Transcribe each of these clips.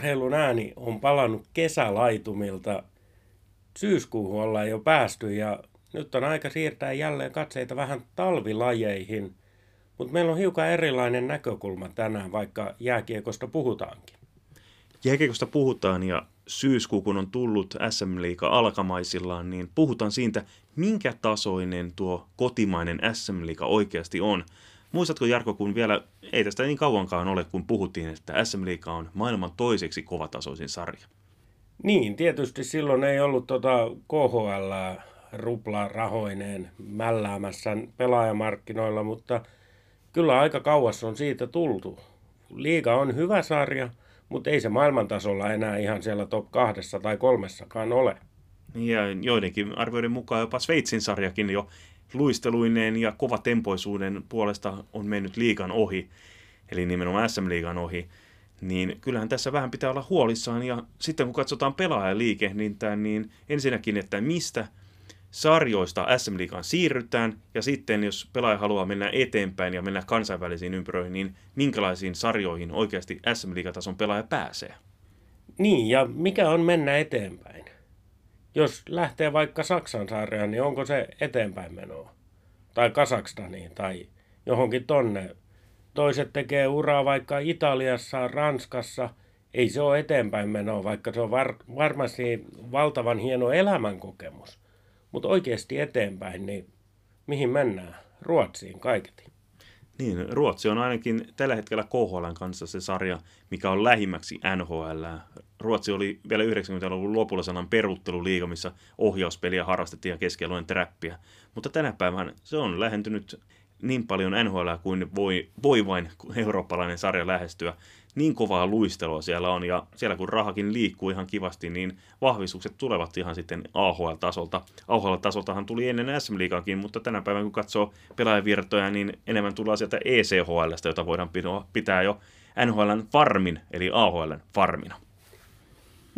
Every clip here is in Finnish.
urheilun ääni on palannut kesälaitumilta. Syyskuuhun ollaan jo päästy ja nyt on aika siirtää jälleen katseita vähän talvilajeihin. Mutta meillä on hiukan erilainen näkökulma tänään, vaikka jääkiekosta puhutaankin. Jääkiekosta puhutaan ja syyskuu kun on tullut SM Liiga alkamaisillaan, niin puhutaan siitä, minkä tasoinen tuo kotimainen SM Liiga oikeasti on – Muistatko Jarko, kun vielä ei tästä niin kauankaan ole, kun puhuttiin, että SM Liiga on maailman toiseksi kovatasoisin sarja? Niin, tietysti silloin ei ollut tota KHL rupla rahoineen mälläämässä pelaajamarkkinoilla, mutta kyllä aika kauas on siitä tultu. Liiga on hyvä sarja, mutta ei se maailmantasolla enää ihan siellä top kahdessa tai kolmessakaan ole. Ja joidenkin arvioiden mukaan jopa Sveitsin sarjakin jo luisteluineen ja kovatempoisuuden puolesta on mennyt liikan ohi, eli nimenomaan SM-liigan ohi, niin kyllähän tässä vähän pitää olla huolissaan. Ja sitten kun katsotaan pelaajaliikehdintään, niin ensinnäkin, että mistä sarjoista SM Liigaan siirrytään, ja sitten jos pelaaja haluaa mennä eteenpäin ja mennä kansainvälisiin ympyröihin, niin minkälaisiin sarjoihin oikeasti SM Liigatason pelaaja pääsee? Niin, ja mikä on mennä eteenpäin? Jos lähtee vaikka Saksan saareen, niin onko se eteenpäin menoa? Tai Kasakstaniin tai johonkin tonne. Toiset tekee uraa vaikka Italiassa, Ranskassa. Ei se ole eteenpäin menoa, vaikka se on var- varmasti valtavan hieno elämänkokemus. Mutta oikeasti eteenpäin, niin mihin mennään? Ruotsiin kaiketi. Niin, Ruotsi on ainakin tällä hetkellä KHL kanssa se sarja, mikä on lähimmäksi NHL. Ruotsi oli vielä 90-luvun lopulla sanan perutteluliiga, missä ohjauspeliä harrastettiin ja keskialueen träppiä. Mutta tänä päivänä se on lähentynyt niin paljon NHL kuin voi, voi vain eurooppalainen sarja lähestyä niin kovaa luistelua siellä on, ja siellä kun rahakin liikkuu ihan kivasti, niin vahvistukset tulevat ihan sitten AHL-tasolta. AHL-tasoltahan tuli ennen SM Liigaakin, mutta tänä päivänä kun katsoo pelaajavirtoja, niin enemmän tulee sieltä ECHLstä, jota voidaan pitää jo NHLn farmin, eli AHLn farmina.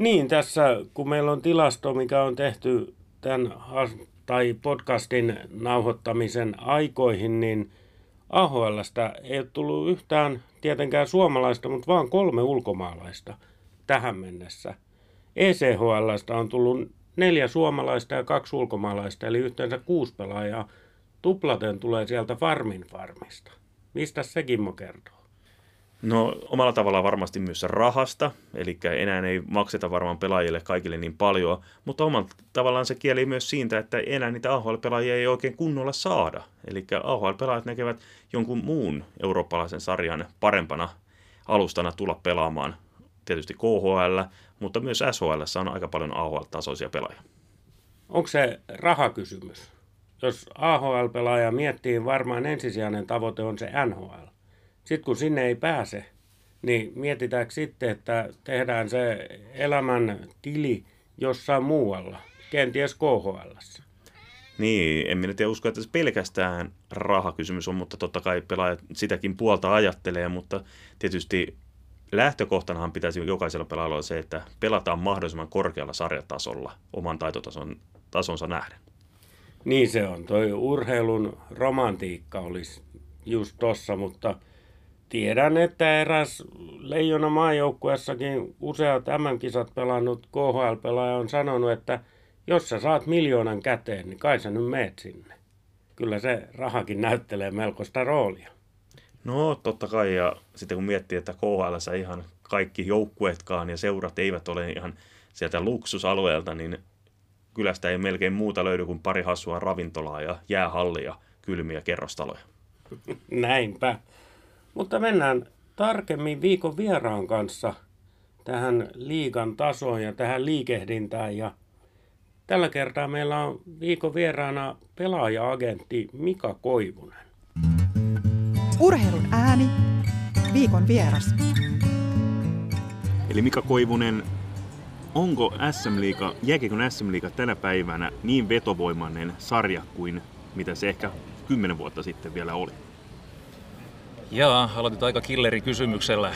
Niin, tässä kun meillä on tilasto, mikä on tehty tämän tai podcastin nauhoittamisen aikoihin, niin AHLstä ei ole tullut yhtään tietenkään suomalaista, mutta vaan kolme ulkomaalaista tähän mennessä. ECHLstä on tullut neljä suomalaista ja kaksi ulkomaalaista, eli yhteensä kuusi pelaajaa. Tuplaten tulee sieltä Farmin farmista. Mistä se Kimmo kertoo? No omalla tavallaan varmasti myös rahasta, eli enää ei makseta varmaan pelaajille kaikille niin paljon, mutta omalla tavallaan se kieli myös siitä, että enää niitä AHL-pelaajia ei oikein kunnolla saada. Eli AHL-pelaajat näkevät jonkun muun eurooppalaisen sarjan parempana alustana tulla pelaamaan. Tietysti KHL, mutta myös SHL on aika paljon AHL-tasoisia pelaajia. Onko se rahakysymys? Jos AHL-pelaaja miettii, varmaan ensisijainen tavoite on se NHL. Sitten kun sinne ei pääse, niin mietitäänkö sitten, että tehdään se elämän tili jossain muualla, kenties KHL. Niin, en minä tiedä usko, että se pelkästään rahakysymys on, mutta totta kai pelaajat sitäkin puolta ajattelee, mutta tietysti lähtökohtanahan pitäisi jokaisella pelaajalla olla se, että pelataan mahdollisimman korkealla sarjatasolla oman taitotason tasonsa nähden. Niin se on. Toi urheilun romantiikka olisi just tossa, mutta – Tiedän, että eräs Leijona maajoukkuessakin useat MM-kisat pelannut KHL-pelaaja on sanonut, että jos sä saat miljoonan käteen, niin kai sä nyt meet sinne. Kyllä se rahakin näyttelee melkoista roolia. No totta kai, ja sitten kun miettii, että KHL ihan kaikki joukkueetkaan ja seurat eivät ole ihan sieltä luksusalueelta, niin kylästä ei melkein muuta löydy kuin pari hassua ravintolaa ja jäähallia, kylmiä kerrostaloja. Näinpä. Mutta mennään tarkemmin viikon vieraan kanssa tähän liigan tasoon ja tähän liikehdintään. Ja tällä kertaa meillä on viikon vieraana pelaaja-agentti Mika Koivunen. Urheilun ääni, viikon vieras. Eli Mika Koivunen, onko SM Liiga, jääkiekon SM Liiga tänä päivänä niin vetovoimainen sarja kuin mitä se ehkä kymmenen vuotta sitten vielä oli? Jaa, aloitit aika killeri kysymyksellä.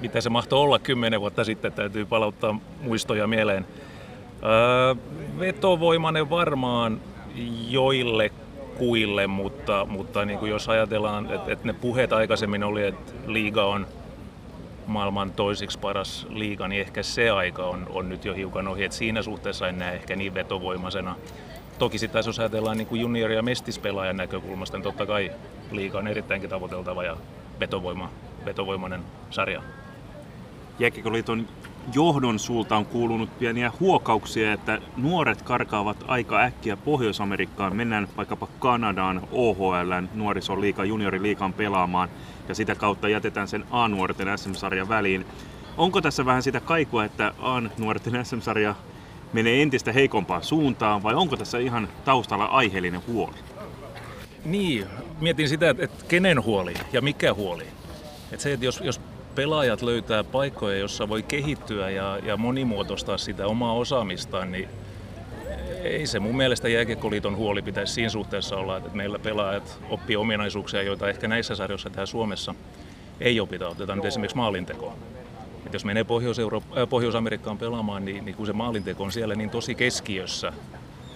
Mitä se mahtoi olla kymmenen vuotta sitten, täytyy palauttaa muistoja mieleen. Öö, vetovoimainen varmaan joille kuille, mutta, mutta niin kuin jos ajatellaan, että, että ne puheet aikaisemmin oli, että liiga on maailman toisiksi paras liiga, niin ehkä se aika on, on nyt jo hiukan ohi. Et siinä suhteessa en näe ehkä niin vetovoimaisena. Toki sitten jos ajatellaan niin kuin junior- ja mestispelaajan näkökulmasta, niin totta kai liiga on erittäinkin tavoiteltava ja vetovoima, vetovoimainen sarja. Jääkiekkoliiton johdon suulta on kuulunut pieniä huokauksia, että nuoret karkaavat aika äkkiä Pohjois-Amerikkaan. Mennään vaikkapa Kanadaan, OHL, nuorisoliikan, junioriliikan pelaamaan ja sitä kautta jätetään sen A-nuorten SM-sarja väliin. Onko tässä vähän sitä kaikua, että A-nuorten SM-sarja menee entistä heikompaan suuntaan vai onko tässä ihan taustalla aiheellinen huoli? Niin, mietin sitä, että, että kenen huoli ja mikä huoli. Että se, että jos, jos pelaajat löytää paikkoja, jossa voi kehittyä ja, ja monimuotoistaa sitä omaa osaamistaan, niin ei se mun mielestä jääkiekkoliiton huoli pitäisi siinä suhteessa olla, että meillä pelaajat oppii ominaisuuksia, joita ehkä näissä sarjoissa täällä Suomessa ei opita. Otetaan nyt esimerkiksi maalinteko. Et jos menee äh, Pohjois-Amerikkaan pelaamaan, niin, niin kun se maalinteko on siellä niin tosi keskiössä.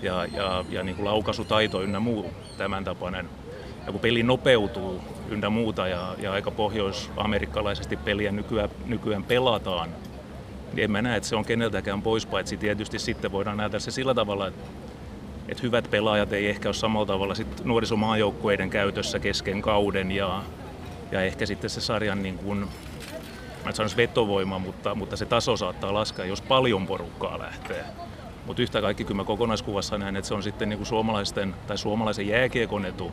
Ja, ja, ja niin kuin laukaisutaito ynnä muu tämän tapainen, ja kun peli nopeutuu ynnä muuta ja, ja aika pohjois-amerikkalaisesti peliä nykyään, nykyään pelataan, niin en mä näe, että se on keneltäkään pois, paitsi tietysti sitten voidaan nähdä se sillä tavalla, että, että hyvät pelaajat ei ehkä ole samalla tavalla sit nuorisomaajoukkueiden käytössä kesken kauden ja, ja ehkä sitten se sarjan niin kuin, mä en sanoisi vetovoima, mutta, mutta se taso saattaa laskea, jos paljon porukkaa lähtee. Mutta yhtä kaikki kyllä mä kokonaiskuvassa näen, että se on sitten niin kuin suomalaisten tai suomalaisen jääkiekon etu,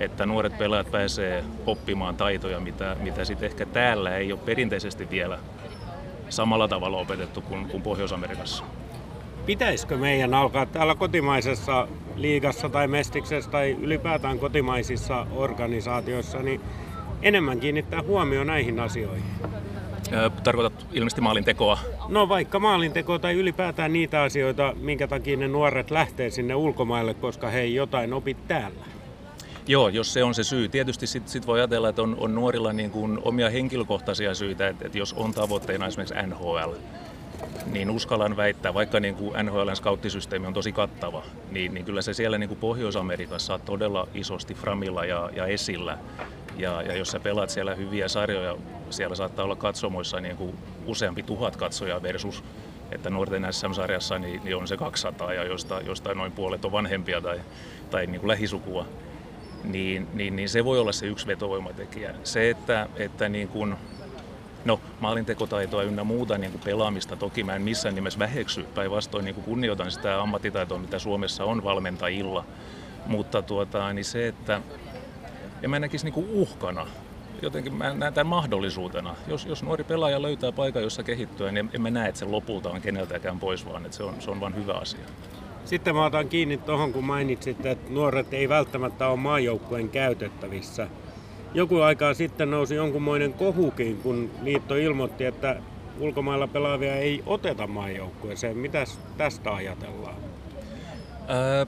että nuoret pelaajat pääsee oppimaan taitoja, mitä, mitä sitten ehkä täällä ei ole perinteisesti vielä samalla tavalla opetettu kuin, kuin Pohjois-Amerikassa. Pitäisikö meidän alkaa täällä kotimaisessa liigassa tai mestiksessä tai ylipäätään kotimaisissa organisaatioissa niin enemmän kiinnittää huomioon näihin asioihin? Tarkoitat ilmeisesti maalintekoa? No vaikka maalinteko tai ylipäätään niitä asioita, minkä takia ne nuoret lähtee sinne ulkomaille, koska he ei jotain opi täällä. Joo, jos se on se syy. Tietysti sitten sit voi ajatella, että on, on nuorilla niin kuin omia henkilökohtaisia syitä, että, että jos on tavoitteena esimerkiksi NHL, niin uskallan väittää, vaikka niin kuin NHLn skauttisysteemi on tosi kattava, niin, niin kyllä se siellä niin kuin Pohjois-Amerikassa on todella isosti framilla ja, ja esillä. Ja, ja jos sä pelaat siellä hyviä sarjoja, siellä saattaa olla katsomoissa niin kuin useampi tuhat katsojaa versus että nuorten SM-sarjassa niin, niin on se 200 ja josta, josta noin puolet on vanhempia tai, tai niin kuin lähisukua. Niin, niin, niin se voi olla se yksi vetovoimatekijä. Se, että, että niin kuin, no, maalintekotaitoa ynnä muuta niin kuin pelaamista toki mä en missään nimessä väheksy, päinvastoin niin kuin kunnioitan sitä ammattitaitoa, mitä Suomessa on valmentajilla, mutta tuota, niin se, että en mä näkisi niin uhkana, jotenkin mä näen tämän mahdollisuutena. Jos, jos nuori pelaaja löytää paikan, jossa kehittyä, niin en mä näe, että se lopulta on keneltäkään pois, vaan että se on, se on vain hyvä asia. Sitten mä otan kiinni tuohon, kun mainitsit, että nuoret ei välttämättä ole maajoukkueen käytettävissä. Joku aikaa sitten nousi jonkunmoinen kohukin, kun liitto ilmoitti, että ulkomailla pelaavia ei oteta maajoukkueeseen. Mitä tästä ajatellaan? Ää,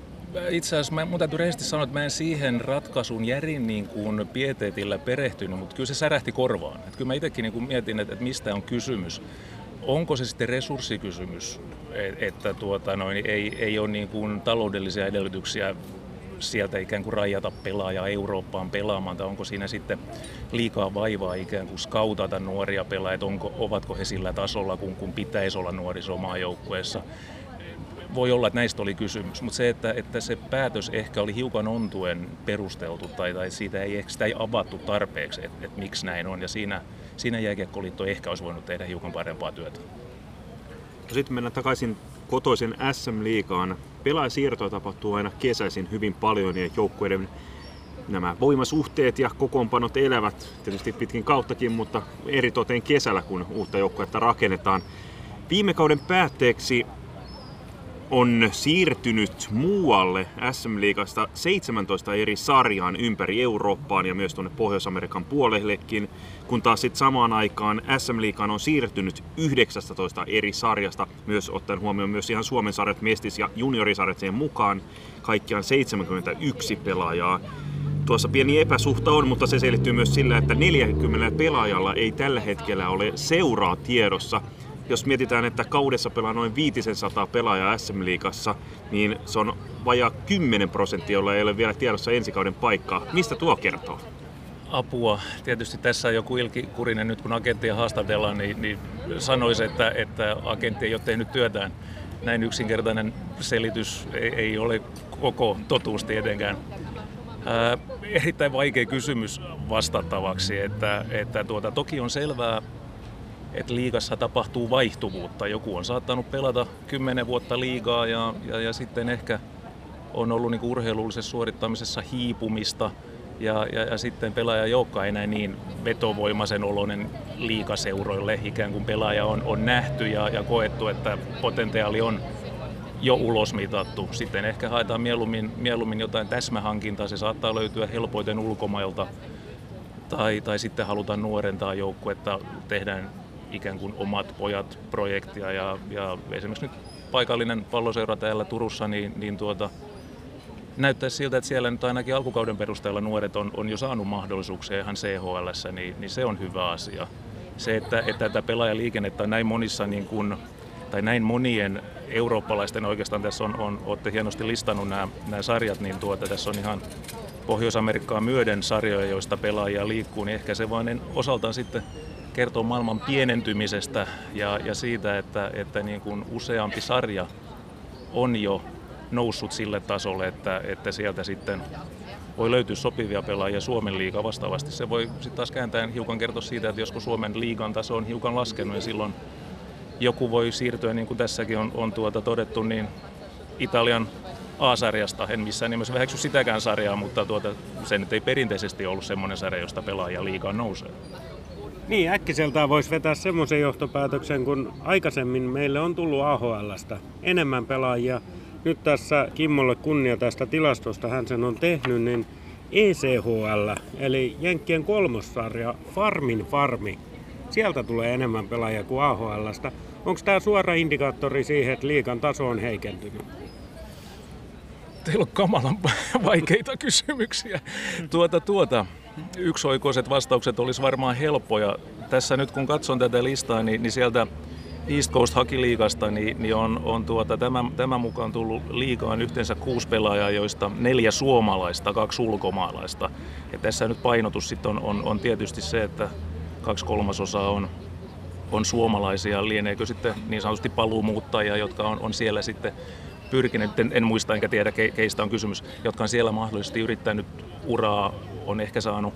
itse asiassa mä, mun täytyy rehellisesti sanoa, että mä en siihen ratkaisuun järin niin kuin pieteetillä perehtynyt, mutta kyllä se särähti korvaan. Että kyllä mä itsekin niin kuin mietin, että, että mistä on kysymys. Onko se sitten resurssikysymys, että tuota, noin, ei, ei ole niin kuin taloudellisia edellytyksiä sieltä ikään kuin rajata pelaajaa Eurooppaan pelaamaan, tai onko siinä sitten liikaa vaivaa ikään kuin skautata nuoria pelaajia, onko, ovatko he sillä tasolla, kun, kun pitäisi olla nuorisomaajoukkueessa. Voi olla, että näistä oli kysymys, mutta se, että, että se päätös ehkä oli hiukan ontuen perusteltu tai, tai siitä ei, sitä ei avattu tarpeeksi, että, että miksi näin on, ja siinä, siinä jääkiekkoliitto ehkä olisi voinut tehdä hiukan parempaa työtä. Sitten mennään takaisin kotoisen SM-liigaan. Pelaajasiirtoja tapahtuu aina kesäisin hyvin paljon ja joukkueiden nämä voimasuhteet ja kokoonpanot elävät tietysti pitkin kauttakin, mutta eritoten kesällä, kun uutta joukkuetta rakennetaan. Viime kauden päätteeksi on siirtynyt muualle SM-liigasta 17 eri sarjaan ympäri Eurooppaan ja myös tuonne Pohjois-Amerikan puolellekin, kun taas sitten samaan aikaan SM-liigaan on siirtynyt 19 eri sarjasta, myös ottaen huomioon myös ihan Suomen sarjat, mestis- ja juniorisarjat siihen mukaan, kaikkiaan 71 pelaajaa. Tuossa pieni epäsuhta on, mutta se selittyy myös sillä, että 40 pelaajalla ei tällä hetkellä ole seuraa tiedossa, jos mietitään, että kaudessa pelaa noin 500 pelaajaa SM-liigassa, niin se on vajaa 10 prosenttia, jolla ei ole vielä tiedossa ensi kauden paikkaa. Mistä tuo kertoo? Apua. Tietysti tässä joku Ilki Kurinen nyt kun agenttia haastatellaan, niin, niin sanoisi, että, että agentti ei ole tehnyt työtään. Näin yksinkertainen selitys ei, ei ole koko totuus tietenkään. Ää, erittäin vaikea kysymys vastattavaksi, että, että tuota, toki on selvää, että liigassa tapahtuu vaihtuvuutta. Joku on saattanut pelata kymmenen vuotta liigaa ja, ja, ja sitten ehkä on ollut niin urheilullisessa suorittamisessa hiipumista ja, ja, ja sitten pelaaja joka ei näin niin vetovoimaisen oloinen liikaseuroille ikään kuin pelaaja on, on nähty ja, ja koettu, että potentiaali on jo ulosmitattu. Sitten ehkä haetaan mieluummin, mieluummin jotain täsmähankintaa, se saattaa löytyä helpoiten ulkomailta. Tai, tai sitten halutaan nuorentaa joukkuetta, tehdään ikään kuin omat pojat projektia ja, ja esimerkiksi nyt paikallinen palloseura täällä Turussa, niin, niin tuota, näyttäisi siltä, että siellä nyt ainakin alkukauden perusteella nuoret on, on jo saanut mahdollisuuksia ihan CHL, niin, niin se on hyvä asia. Se, että, että tätä pelaajaliikennettä on näin monissa niin kuin, tai näin monien eurooppalaisten oikeastaan tässä on, on olette hienosti listannut nämä, nämä sarjat, niin tuota, tässä on ihan Pohjois-Amerikkaa myöden sarjoja, joista pelaajia liikkuu, niin ehkä se vain osaltaan sitten kertoo maailman pienentymisestä ja, ja siitä, että, että niin kuin useampi sarja on jo noussut sille tasolle, että, että sieltä sitten voi löytyä sopivia pelaajia Suomen liiga vastaavasti. Se voi sitten taas kääntää hiukan kertoa siitä, että joskus Suomen liigan taso on hiukan laskenut ja silloin joku voi siirtyä, niin kuin tässäkin on, on tuota todettu, niin Italian A-sarjasta. En missään nimessä väheksy sitäkään sarjaa, mutta tuota, se nyt ei perinteisesti ollut semmoinen sarja, josta pelaaja liikaa nousee. Niin, äkkiseltään voisi vetää semmoisen johtopäätöksen, kun aikaisemmin meille on tullut AHLstä enemmän pelaajia. Nyt tässä Kimmolle kunnia tästä tilastosta, hän sen on tehnyt, niin ECHL, eli Jenkkien kolmossarja, Farmin Farmi, sieltä tulee enemmän pelaajia kuin AHLstä. Onko tämä suora indikaattori siihen, että liikan taso on heikentynyt? Teillä on kamalan vaikeita kysymyksiä. Tuota, tuota, yksioikoiset vastaukset olisi varmaan helppoja. Tässä nyt kun katson tätä listaa, niin, niin sieltä East Coast Hakiliigasta niin, niin on, on tuota, tämän, tämän mukaan tullut liikaan yhteensä kuusi pelaajaa, joista neljä suomalaista, kaksi ulkomaalaista. Ja tässä nyt painotus sitten on, on, on tietysti se, että kaksi kolmasosaa on, on suomalaisia. Lieneekö sitten niin sanotusti paluumuuttajia, jotka on, on siellä sitten pyrkineet, en, en muista enkä tiedä ke, keistä on kysymys, jotka on siellä mahdollisesti yrittänyt uraa, on ehkä saanut,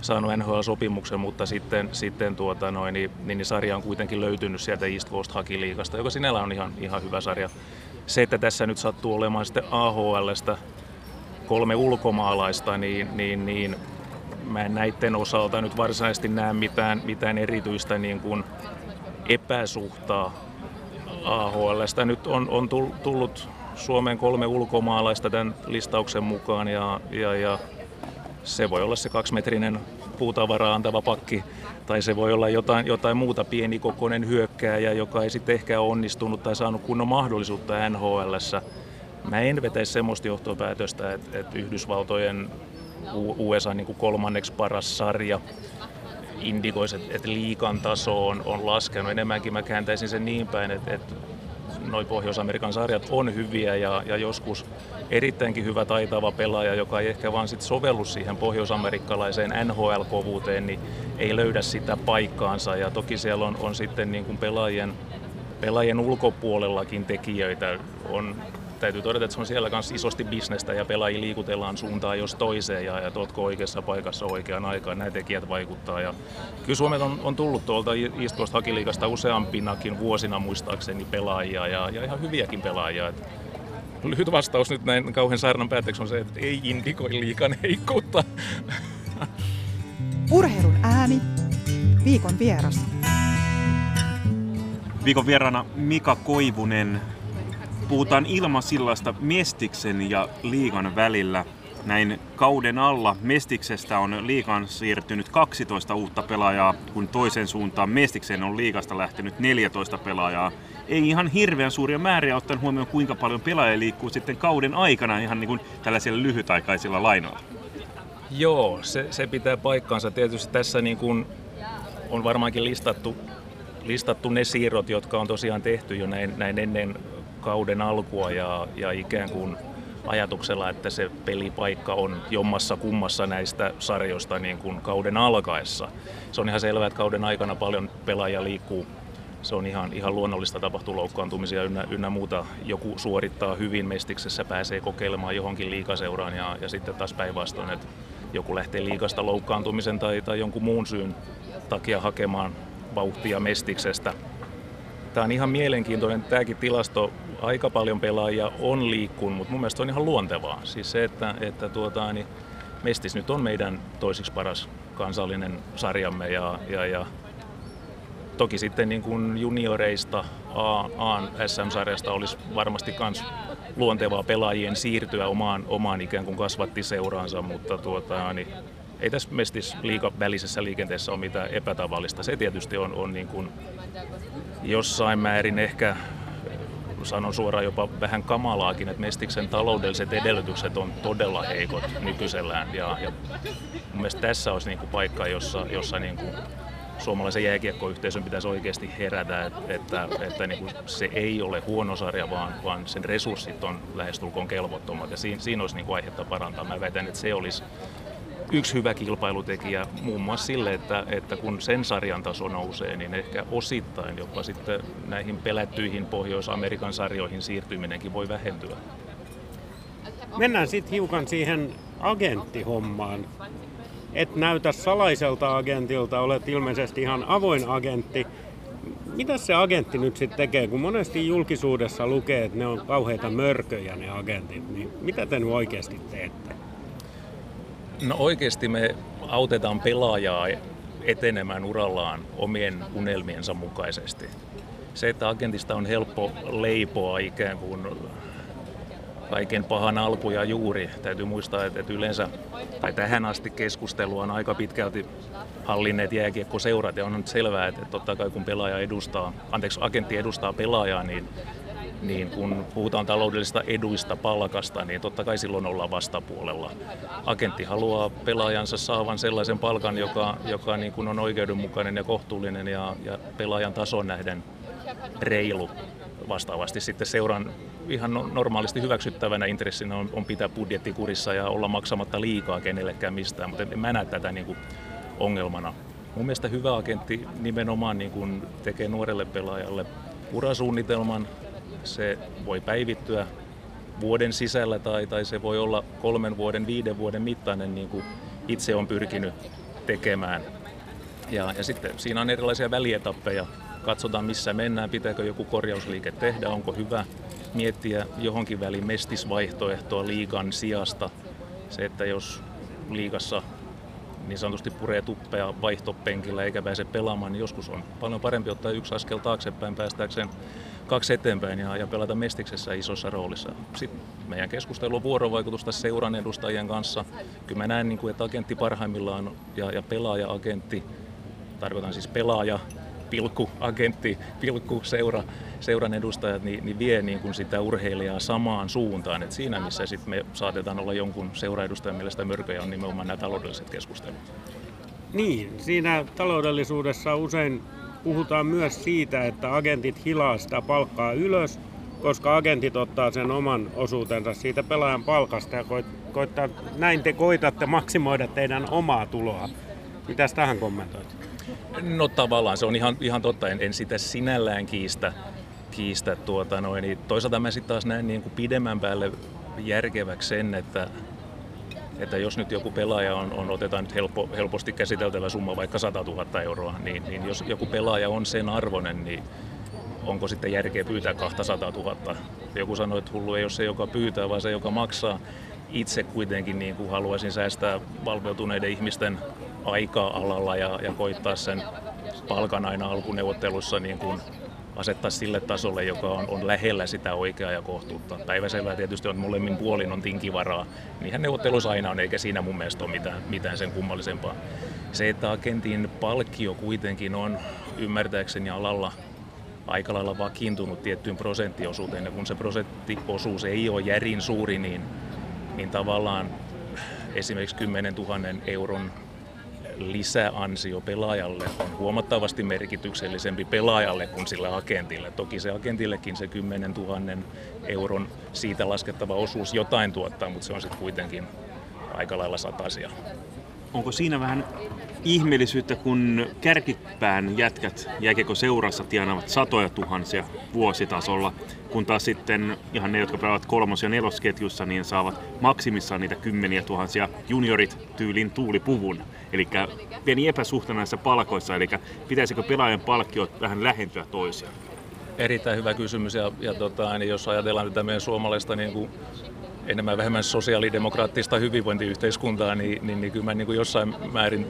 saanut NHL-sopimuksen, mutta sitten, sitten tuota noin, niin, niin, sarja on kuitenkin löytynyt sieltä East Coast Hockey-liigasta, joka sinällä on ihan, ihan hyvä sarja. Se, että tässä nyt sattuu olemaan sitten AHLstä kolme ulkomaalaista, niin, niin, niin mä en näiden osalta nyt varsinaisesti näe mitään, mitään erityistä niin kuin epäsuhtaa AHLstä. Nyt on, on tullut Suomeen kolme ulkomaalaista tämän listauksen mukaan ja, ja, ja se voi olla se kaksimetrinen puutavaraa antava pakki tai se voi olla jotain, jotain muuta pienikokoinen hyökkääjä, joka ei sitten ehkä onnistunut tai saanut kunnon mahdollisuutta NHLssä. Mä en vetäisi semmoista johtopäätöstä, että, että Yhdysvaltojen USA niin kuin kolmanneksi paras sarja indikoisi, että, että liikan taso on, on laskenut. Enemmänkin mä kääntäisin sen niin päin, että, että noi Pohjois-Amerikan sarjat on hyviä ja, ja joskus erittäinkin hyvä taitava pelaaja, joka ei ehkä vaan sit sovellu siihen pohjoisamerikkalaiseen NHL-kovuuteen, niin ei löydä sitä paikkaansa. Ja toki siellä on, on sitten niin kuin pelaajien, pelaajien ulkopuolellakin tekijöitä. On täytyy todeta, että se on siellä myös isosti bisnestä ja pelaajia liikutellaan suuntaan jos toiseen ja, ja tuotko oikeassa paikassa oikeaan aikaan. Nämä tekijät vaikuttaa. Ja kyllä Suomet on, on tullut tuolta East Coast Hakiliikasta useampinakin vuosina muistaakseni pelaajia ja, ja ihan hyviäkin pelaajia. Et lyhyt vastaus nyt näin kauhean saarnan päätteeksi on se, että ei indikoi liikan heikkoutta. Urheilun ääni. Viikon vieras. Viikon vieraana Mika Koivunen, puhutaan ilmasillasta Mestiksen ja liigan välillä. Näin kauden alla Mestiksestä on liigaan siirtynyt 12 uutta pelaajaa, kun toisen suuntaan Mestiksen on liigasta lähtenyt 14 pelaajaa. Ei ihan hirveän suuria määriä ottaen huomioon, kuinka paljon pelaajia liikkuu sitten kauden aikana ihan niin kuin tällaisilla lyhytaikaisilla lainoilla. Joo, se, se pitää paikkaansa. Tietysti tässä niin kuin on varmaankin listattu, listattu ne siirrot, jotka on tosiaan tehty jo näin, näin ennen kauden alkua ja, ja ikään kuin ajatuksella, että se pelipaikka on jommassa kummassa näistä sarjoista niin kuin kauden alkaessa. Se on ihan selvää, että kauden aikana paljon pelaajia liikkuu se on ihan, ihan luonnollista tapahtuu loukkaantumisia ynnä, ynnä muuta. Joku suorittaa hyvin mestiksessä, pääsee kokeilemaan johonkin liikaseuraan ja, ja sitten taas päinvastoin, että joku lähtee liikasta loukkaantumisen tai, tai jonkun muun syyn takia hakemaan vauhtia mestiksestä. Tämä on ihan mielenkiintoinen, tämäkin tilasto, aika paljon pelaajia on liikkunut, mutta mun mielestä on ihan luontevaa. Siis se, että, että tuota, niin Mestis nyt on meidän toisiksi paras kansallinen sarjamme ja, ja, ja Toki sitten niin kuin junioreista A, SM-sarjasta olisi varmasti myös luontevaa pelaajien siirtyä omaan, omaan ikään kuin kasvattiseuraansa, mutta tuota, niin ei tässä mestis liika välisessä liikenteessä ole mitään epätavallista. Se tietysti on, on niin kuin jossain määrin ehkä sanon suoraan jopa vähän kamalaakin, että Mestiksen taloudelliset edellytykset on todella heikot nykyisellään. Ja, ja mun mielestä tässä olisi niin kuin paikka, jossa, jossa niin kuin suomalaisen jääkiekkoyhteisön pitäisi oikeasti herätä, että, että, että niin kuin se ei ole huono sarja, vaan, vaan sen resurssit on lähestulkoon kelvottomat ja siinä, siinä olisi niin kuin aihetta parantaa. Mä väitän, että se olisi yksi hyvä kilpailutekijä muun muassa sille, että, että kun sen sarjan taso nousee, niin ehkä osittain jopa sitten näihin pelättyihin Pohjois-Amerikan sarjoihin siirtyminenkin voi vähentyä. Mennään sitten hiukan siihen agenttihommaan et näytä salaiselta agentilta, olet ilmeisesti ihan avoin agentti. Mitä se agentti nyt sitten tekee, kun monesti julkisuudessa lukee, että ne on kauheita mörköjä ne agentit, niin mitä te nyt oikeasti teette? No oikeasti me autetaan pelaajaa etenemään urallaan omien unelmiensa mukaisesti. Se, että agentista on helppo leipoa ikään kuin kaiken pahan alku ja juuri. Täytyy muistaa, että yleensä, tai tähän asti keskustelu on aika pitkälti hallinneet jääkiekkoseurat, ja on nyt selvää, että totta kai kun pelaaja edustaa, anteeksi, agentti edustaa pelaajaa, niin niin kun puhutaan taloudellisista eduista palkasta, niin totta kai silloin ollaan vastapuolella. Agentti haluaa pelaajansa saavan sellaisen palkan, joka, joka niin kun on oikeudenmukainen ja kohtuullinen ja, ja pelaajan tason nähden reilu. Vastaavasti sitten seuran ihan no, normaalisti hyväksyttävänä intressinä on, on pitää budjettikurissa ja olla maksamatta liikaa kenellekään mistään, mutta en mä näe tätä niin kuin ongelmana. Mun mielestä hyvä agentti nimenomaan niin kuin tekee nuorelle pelaajalle urasuunnitelman. Se voi päivittyä vuoden sisällä tai, tai se voi olla kolmen vuoden, viiden vuoden mittainen, niin kuin itse on pyrkinyt tekemään. Ja, ja sitten siinä on erilaisia välietappeja. Katsotaan missä mennään, pitääkö joku korjausliike tehdä, onko hyvä miettiä johonkin väliin mestisvaihtoehtoa liikan sijasta. Se, että jos liigassa niin sanotusti puree tuppea vaihtopenkillä eikä pääse pelaamaan, niin joskus on paljon parempi ottaa yksi askel taaksepäin päästäkseen kaksi eteenpäin ja, ja pelata mestiksessä isossa roolissa. Sitten meidän keskustelu on vuorovaikutusta seuran edustajien kanssa. Kyllä mä näen, niin kuin, että agentti parhaimmillaan ja, ja pelaaja-agentti, tarkoitan siis pelaaja, pilkku, agentti, pilkku, seura, seuran edustajat niin, niin vie niin kuin sitä urheilijaa samaan suuntaan. Et siinä missä sit me saatetaan olla jonkun seuraedustajan mielestä mörköjä on nimenomaan nämä taloudelliset keskustelut. Niin, siinä taloudellisuudessa usein puhutaan myös siitä, että agentit hilaa sitä palkkaa ylös, koska agentit ottaa sen oman osuutensa siitä pelaajan palkasta ja koittaa, näin te koitatte maksimoida teidän omaa tuloa. Mitäs tähän kommentoit? No tavallaan se on ihan, ihan totta, en, en sitä sinällään kiistä, kiistä tuota noin. Niin toisaalta mä sitten taas näen niin kuin pidemmän päälle järkeväksi sen, että, että jos nyt joku pelaaja on, on otetaan nyt helppo, helposti käsiteltävä summa, vaikka 100 000 euroa, niin, niin jos joku pelaaja on sen arvoinen, niin onko sitten järkeä pyytää 200 000. Joku sanoi, että hullu ei ole se, joka pyytää, vaan se, joka maksaa. Itse kuitenkin niin kuin haluaisin säästää valveutuneiden ihmisten aikaa alalla ja, ja koittaa sen palkan aina alkuneuvottelussa niin kuin asettaa sille tasolle, joka on, on lähellä sitä oikeaa ja kohtuutta. Päiväselvää tietysti on molemmin puolin on tinkivaraa. Niinhän neuvottelussa aina on, eikä siinä mun mielestä ole mitään, mitään sen kummallisempaa. Se, että agentin palkkio kuitenkin on ymmärtääkseni alalla aika lailla vakiintunut tiettyyn prosenttiosuuteen, ja kun se prosenttiosuus ei ole järin suuri, niin, niin tavallaan esimerkiksi 10 000 euron lisäansio pelaajalle on huomattavasti merkityksellisempi pelaajalle kuin sillä agentille. Toki se agentillekin se 10 000 euron siitä laskettava osuus jotain tuottaa, mutta se on sitten kuitenkin aika lailla satasia. Onko siinä vähän ihmeellisyyttä, kun kärkipään jätkät jääkiekko seurassa tienaavat satoja tuhansia vuositasolla, kun taas sitten ihan ne, jotka pelaavat kolmos- ja nelosketjussa, niin saavat maksimissaan niitä kymmeniä tuhansia juniorit tyylin tuulipuvun. Eli pieni epäsuhta näissä palkoissa, eli pitäisikö pelaajan palkkiot vähän lähentyä toisiaan? Erittäin hyvä kysymys ja, ja tota, niin jos ajatellaan tätä meidän suomalaista niin kuin enemmän vähemmän sosiaalidemokraattista hyvinvointiyhteiskuntaa, niin, niin, niin kyllä mä niin kuin jossain määrin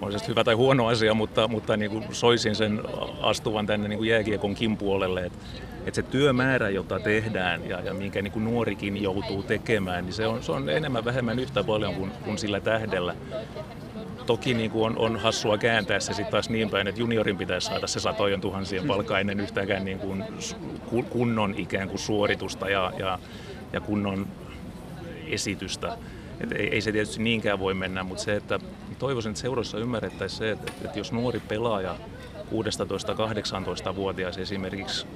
on hyvä tai huono asia, mutta, mutta niin kuin soisin sen astuvan tänne niin kuin jääkiekon kimpuolelle, että, että se työmäärä, jota tehdään ja, ja minkä niin kuin nuorikin joutuu tekemään, niin se on, se on enemmän vähemmän yhtä paljon kuin, kuin sillä tähdellä. Toki niin kuin on, on hassua kääntää se sitten taas niin päin, että juniorin pitäisi saada se satojen tuhansien palkka ennen yhtäkään niin kuin kunnon ikään kuin suoritusta ja, ja, ja kunnon esitystä. Et ei, ei se tietysti niinkään voi mennä, mutta se, että toivoisin, että seuroissa ymmärrettäisiin se, että, että jos nuori pelaaja 16-18-vuotias esimerkiksi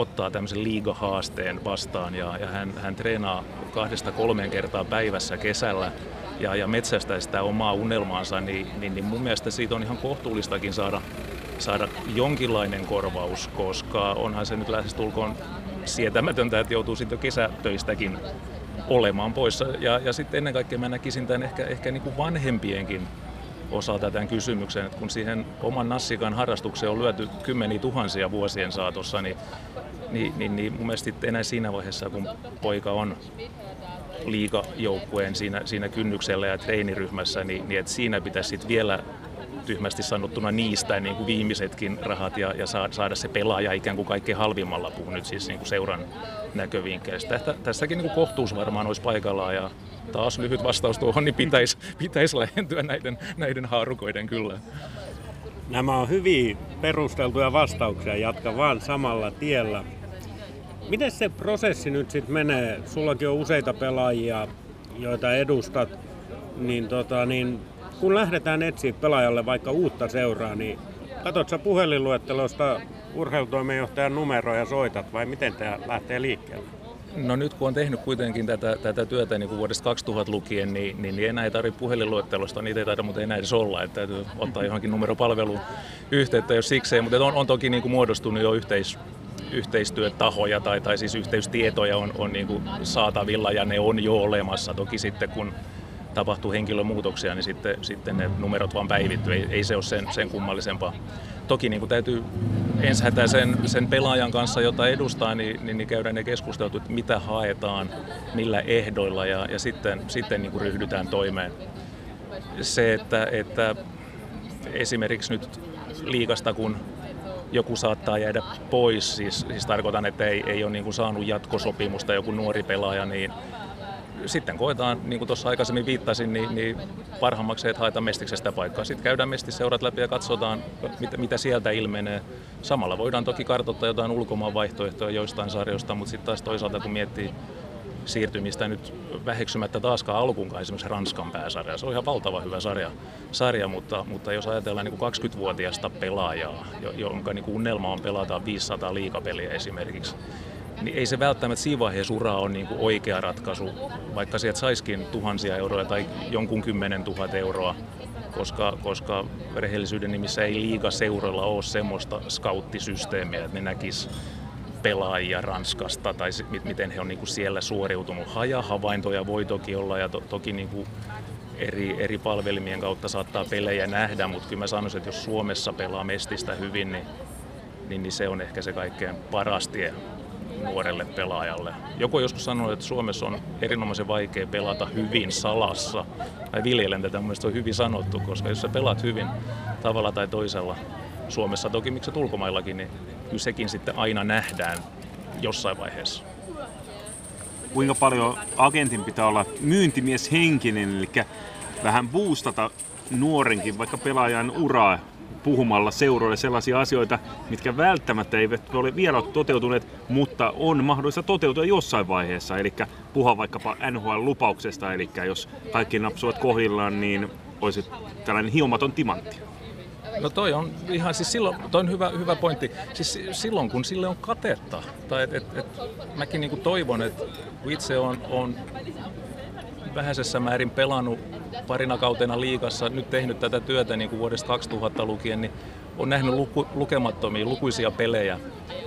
ottaa tämmöisen liigahaasteen vastaan ja, ja hän, hän treenaa kahdesta kolmeen kertaa päivässä kesällä ja, ja metsästää sitä omaa unelmaansa, niin, niin, niin mun mielestä siitä on ihan kohtuullistakin saada, saada jonkinlainen korvaus, koska onhan se nyt lähestulkoon sietämätöntä, että joutuu sitten kesätöistäkin olemaan poissa. Ja, ja sitten ennen kaikkea mä näkisin tämän ehkä, ehkä niin kuin vanhempienkin osalta tämän kysymyksen, että kun siihen oman nassikan harrastukseen on lyöty kymmeniä tuhansia vuosien saatossa, niin, niin, niin, niin mun mielestä enää siinä vaiheessa, kun poika on liikajoukkueen siinä, siinä kynnyksellä ja treeniryhmässä, niin, niin että siinä pitäisi sitten vielä tyhmästi sanottuna niistä niin kuin viimeisetkin rahat ja, ja saada se pelaaja ikään kuin kaikkein halvimmalla, puhun nyt siis niin kuin seuran näkövinkkeistä. Tässäkin niin kuin kohtuus varmaan olisi paikallaan ja taas lyhyt vastaus tuohon, niin pitäisi, pitäisi lähentyä näiden, näiden haarukoiden kyllä. Nämä on hyvin perusteltuja vastauksia, jatka vaan samalla tiellä. Miten se prosessi nyt sitten menee? Sullakin on useita pelaajia, joita edustat, niin, tota, niin kun lähdetään etsiä pelaajalle vaikka uutta seuraa, niin katsot sä puhelinluettelosta urheilutoimenjohtajan numeroja soitat vai miten tämä lähtee liikkeelle? No nyt kun on tehnyt kuitenkin tätä, tätä työtä niin kuin vuodesta 2000 lukien, niin, niin, niin enää ei tarvitse puhelinluettelosta, niitä ei taida mutta enää edes olla, että täytyy ottaa johonkin numeropalveluun yhteyttä, jos sikseen, mutta on, on toki niin kuin muodostunut jo yhteis, yhteistyötahoja tai, tai siis yhteystietoja on, on niin kuin saatavilla ja ne on jo olemassa. Toki sitten kun tapahtuu henkilömuutoksia, niin sitten, sitten ne numerot vaan päivittyy. Ei, ei se ole sen, sen kummallisempaa. Toki niin kuin täytyy ensi sen, sen pelaajan kanssa, jota edustaa, niin, niin, niin käydään ne keskustelut, että mitä haetaan, millä ehdoilla ja, ja sitten, sitten niin kuin ryhdytään toimeen. Se, että, että esimerkiksi nyt liikasta, kun joku saattaa jäädä pois, siis, siis tarkoitan, että ei, ei ole niin kuin saanut jatkosopimusta joku nuori pelaaja, niin sitten koetaan, niin kuin tuossa aikaisemmin viittasin, niin, niin parhaammaksi, että haetaan mestiksestä paikkaa. Sitten käydään mestiseurat läpi ja katsotaan, mitä, mitä sieltä ilmenee. Samalla voidaan toki kartoittaa jotain ulkomaan vaihtoehtoja joistain sarjoista, mutta sitten taas toisaalta kun miettii siirtymistä nyt väheksymättä taaskaan alkuunkaan esimerkiksi Ranskan pääsarja. Se on ihan valtava hyvä sarja, sarja mutta, mutta jos ajatellaan niin kuin 20-vuotiaasta pelaajaa, jonka niin kuin unelma on pelata 500 liikapeliä esimerkiksi, niin ei se välttämättä siinä vaiheessa ura ole niin kuin oikea ratkaisu, vaikka sieltä saiskin tuhansia euroja tai jonkun kymmenen tuhat euroa, koska, koska rehellisyyden nimissä ei liiga seuralla ole semmoista skauttisysteemiä, että ne näkis pelaajia Ranskasta tai miten he on niin kuin siellä suoriutunut. Hajahavaintoja voi toki olla ja to, toki niin kuin eri, eri palvelimien kautta saattaa pelejä nähdä, mutta kyllä mä sanoisin, että jos Suomessa pelaa mestistä hyvin, niin, niin, niin se on ehkä se kaikkein paras tie nuorelle pelaajalle. Joku on joskus sanonut, että Suomessa on erinomaisen vaikea pelata hyvin salassa. Mä viljelen tätä, mun on hyvin sanottu, koska jos sä pelaat hyvin tavalla tai toisella Suomessa, toki miksi ulkomaillakin, niin kyllä sekin sitten aina nähdään jossain vaiheessa. Kuinka paljon agentin pitää olla myyntimies henkinen, eli vähän boostata nuorenkin vaikka pelaajan uraa puhumalla seuroille sellaisia asioita, mitkä välttämättä eivät ole vielä toteutuneet, mutta on mahdollista toteutua jossain vaiheessa. Eli puhua vaikkapa NHL-lupauksesta, eli jos kaikki napsuvat kohdillaan, niin olisi tällainen hiomaton timantti? No toi on ihan, siis silloin, toi on hyvä, hyvä pointti. Siis silloin kun sille on katetta, tai et, et, et, mäkin niinku toivon, että itse on, on vähäisessä määrin pelannut parina kautena liikassa, nyt tehnyt tätä työtä niin kuin vuodesta 2000 lukien, niin on nähnyt luku, lukemattomia, lukuisia pelejä.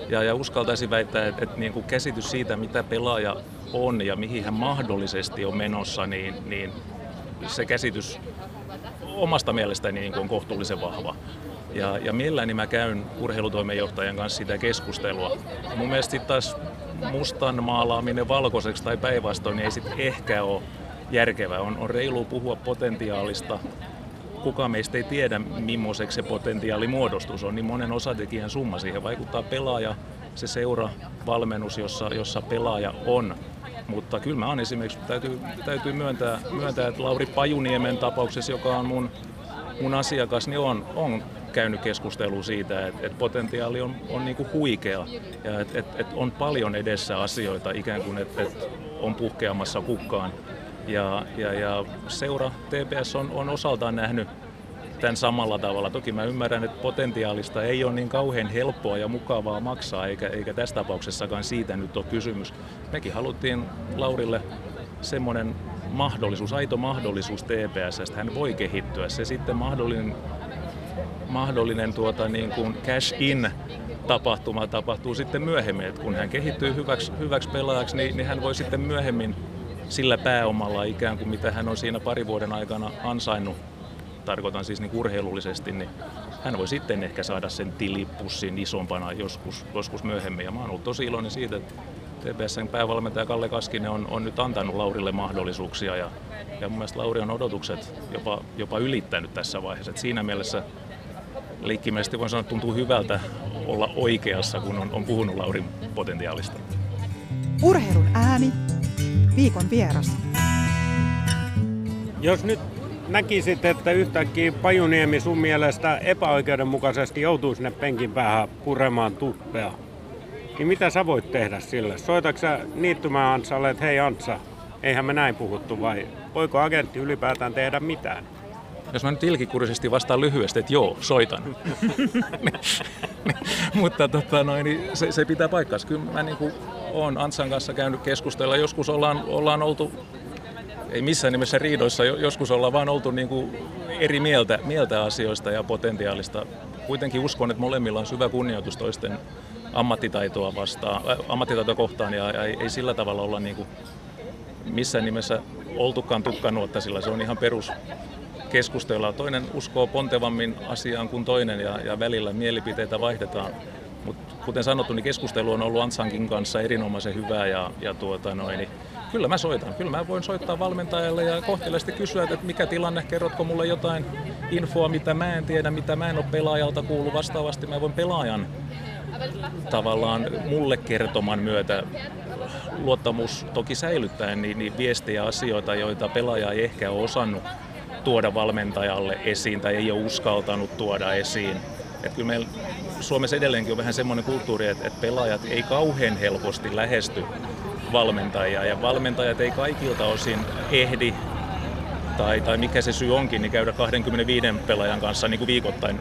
Ja, ja uskaltaisin väittää, että, että niin kuin käsitys siitä, mitä pelaaja on ja mihin hän mahdollisesti on menossa, niin, niin se käsitys omasta mielestäni niin kuin on kohtuullisen vahva. Ja, ja mielelläni mä käyn urheilutoimenjohtajan kanssa sitä keskustelua. Mun mielestä taas mustan maalaaminen valkoiseksi tai päinvastoin niin ei sit ehkä ole järkevää. On, on reilu puhua potentiaalista. Kuka meistä ei tiedä, millaiseksi se potentiaali muodostus on, niin monen osatekijän summa. Siihen vaikuttaa pelaaja, se seura, valmennus, jossa, jossa pelaaja on. Mutta kyllä mä esimerkiksi, täytyy, täytyy myöntää, myöntää, että Lauri Pajuniemen tapauksessa, joka on mun, mun asiakas, niin on, on käynyt keskustelua siitä, että, että potentiaali on, on niin kuin huikea ja että, että, että on paljon edessä asioita ikään kuin, että, että on puhkeamassa kukkaan. Ja, ja, ja seura TPS on, on osaltaan nähnyt tämän samalla tavalla. Toki mä ymmärrän, että potentiaalista ei ole niin kauhean helppoa ja mukavaa maksaa, eikä, eikä tässä tapauksessakaan siitä nyt ole kysymys. Mekin haluttiin Laurille semmoinen mahdollisuus, aito mahdollisuus TPS, että hän voi kehittyä. Se sitten mahdollinen, mahdollinen tuota, niin kuin cash in tapahtuma tapahtuu sitten myöhemmin, että kun hän kehittyy hyväksi, hyväksi pelaajaksi, niin, niin hän voi sitten myöhemmin sillä pääomalla ikään kuin mitä hän on siinä pari vuoden aikana ansainnut, tarkoitan siis niin urheilullisesti, niin hän voi sitten ehkä saada sen tilipussin isompana joskus, joskus myöhemmin. Ja mä oon ollut tosi iloinen siitä, että TPSn päävalmentaja Kalle Kaskinen on, on nyt antanut Laurille mahdollisuuksia ja, ja mun mielestä Lauri on odotukset jopa, jopa ylittänyt tässä vaiheessa. Et siinä mielessä liikkimäisesti voin sanoa, että tuntuu hyvältä olla oikeassa, kun on, on puhunut Laurin potentiaalista. Urheilun ääni Viikon vieras. Jos nyt näkisit, että yhtäkkiä Pajuniemi sun mielestä epäoikeudenmukaisesti joutuu sinne penkin päähän puremaan tuppea, niin mitä sä voit tehdä sille? Soitatko sä niittymään Antsalle, että hei Antsa, eihän me näin puhuttu vai voiko agentti ylipäätään tehdä mitään? Jos mä nyt ilkikurisesti vastaan lyhyesti, että joo, soitan. Mutta tota, noin, niin se, se, pitää paikkaansa. Kyllä mä niin kuin, olen Antsan kanssa käynyt keskustella. Joskus ollaan, ollaan oltu, ei missään nimessä riidoissa, joskus ollaan vaan oltu niin kuin eri mieltä, mieltä asioista ja potentiaalista. Kuitenkin uskon, että molemmilla on syvä kunnioitus toisten ammattitaitoa vastaan, äh, ammattitaitoa kohtaan ja, ja ei, ei sillä tavalla olla niin kuin missään nimessä oltukaan tukkanuotta, sillä se on ihan perus keskustella. Toinen uskoo pontevammin asiaan kuin toinen ja, ja välillä mielipiteitä vaihdetaan. Mutta kuten sanottu, niin keskustelu on ollut Antsankin kanssa erinomaisen hyvää ja, ja tuota noin, niin kyllä mä soitan. Kyllä mä voin soittaa valmentajalle ja kohteliaasti kysyä, että mikä tilanne, kerrotko mulle jotain infoa, mitä mä en tiedä, mitä mä en ole pelaajalta kuullut. Vastaavasti mä voin pelaajan tavallaan mulle kertoman myötä luottamus toki säilyttäen niin, niin viestejä asioita, joita pelaaja ei ehkä ole osannut tuoda valmentajalle esiin tai ei ole uskaltanut tuoda esiin. Että kyllä meillä Suomessa edelleenkin on vähän semmoinen kulttuuri, että, että pelaajat ei kauhean helposti lähesty valmentajia. Ja valmentajat ei kaikilta osin ehdi tai, tai mikä se syy onkin, niin käydä 25 pelaajan kanssa niin kuin viikoittain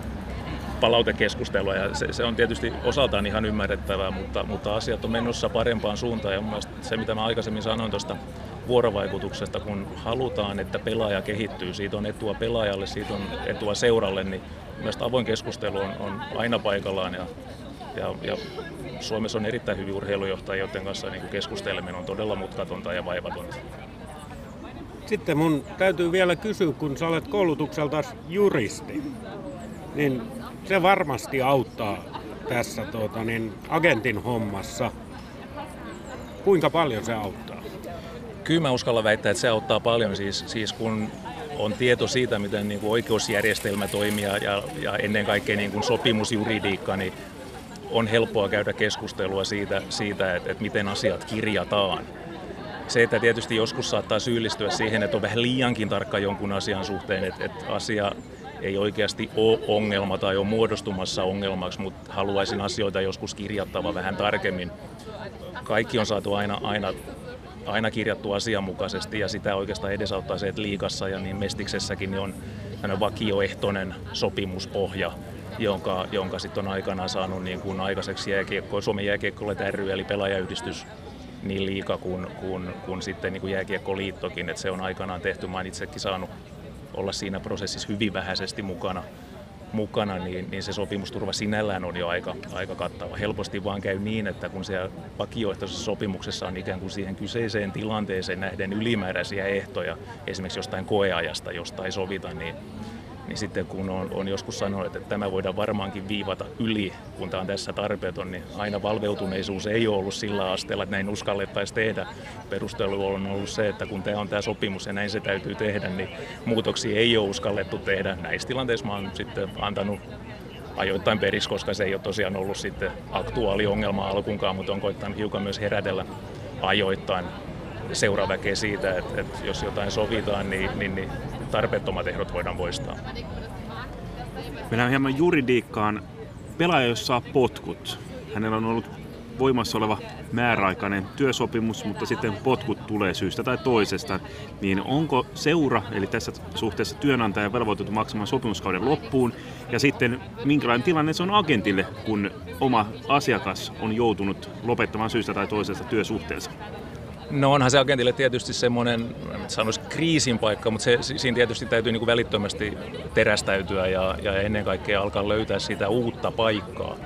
palautekeskustelua. Ja se, se, on tietysti osaltaan ihan ymmärrettävää, mutta, mutta asiat on menossa parempaan suuntaan. Ja mun se mitä mä aikaisemmin sanoin tuosta vuorovaikutuksesta, kun halutaan, että pelaaja kehittyy, siitä on etua pelaajalle, siitä on etua seuralle, niin mielestäni avoin keskustelu on, on aina paikallaan. Ja, ja, ja Suomessa on erittäin hyvin urheilujohtajia, joiden kanssa niin keskusteleminen on todella mutkatonta ja vaivatonta. Sitten mun täytyy vielä kysyä, kun sä olet koulutukselta juristi, niin se varmasti auttaa tässä tuota, niin agentin hommassa. Kuinka paljon se auttaa? Kyllä mä uskallan väittää, että se auttaa paljon, siis, siis kun on tieto siitä, miten niin kuin oikeusjärjestelmä toimii ja, ja ennen kaikkea niin kuin sopimusjuridiikka, niin on helppoa käydä keskustelua siitä, siitä että, että miten asiat kirjataan. Se, että tietysti joskus saattaa syyllistyä siihen, että on vähän liiankin tarkka jonkun asian suhteen, että, että asia ei oikeasti ole ongelma tai on muodostumassa ongelmaksi, mutta haluaisin asioita joskus kirjattava vähän tarkemmin. Kaikki on saatu aina, aina aina kirjattu asianmukaisesti ja sitä oikeastaan edesauttaa se, että liikassa ja niin Mestiksessäkin niin on vakioehtoinen sopimuspohja, jonka, jonka sitten on aikanaan saanut niin kuin aikaiseksi jääkiekko, Suomen jääkiekko ry, eli pelaajayhdistys niin liika kuin, kuin, kuin sitten niin kuin jääkiekkoliittokin, että se on aikanaan tehty. Mä itsekin saanut olla siinä prosessissa hyvin vähäisesti mukana, mukana niin, niin se sopimusturva sinällään on jo aika, aika kattava. Helposti vaan käy niin, että kun siellä vakioehtoisessa sopimuksessa on ikään kuin siihen kyseiseen tilanteeseen nähden ylimääräisiä ehtoja, esimerkiksi jostain koeajasta, josta ei sovita, niin niin sitten kun on, on joskus sanonut, että tämä voidaan varmaankin viivata yli, kun tämä on tässä tarpeeton, niin aina valveutuneisuus ei ole ollut sillä asteella, että näin uskallettaisiin tehdä. Perustelu on ollut se, että kun tämä on tämä sopimus ja näin se täytyy tehdä, niin muutoksia ei ole uskallettu tehdä. Näissä tilanteissa mä oon sitten antanut ajoittain periksi, koska se ei ole tosiaan ollut sitten aktuaali ongelma alkuunkaan, mutta on koittanut hiukan myös herätellä ajoittain seuraväkeä siitä, että, että jos jotain sovitaan, niin, niin, niin tarpeettomat ehdot voidaan poistaa. Mennään hieman juridiikkaan. Pelaaja, jos saa potkut. Hänellä on ollut voimassa oleva määräaikainen työsopimus, mutta sitten potkut tulee syystä tai toisesta, niin onko seura, eli tässä suhteessa työnantaja velvoitettu maksamaan sopimuskauden loppuun, ja sitten minkälainen tilanne se on agentille, kun oma asiakas on joutunut lopettamaan syystä tai toisesta työsuhteensa? No onhan se agentille tietysti semmoinen, sanoisi kriisin paikka, mutta se, siinä tietysti täytyy niin kuin välittömästi terästäytyä ja, ja ennen kaikkea alkaa löytää sitä uutta paikkaa.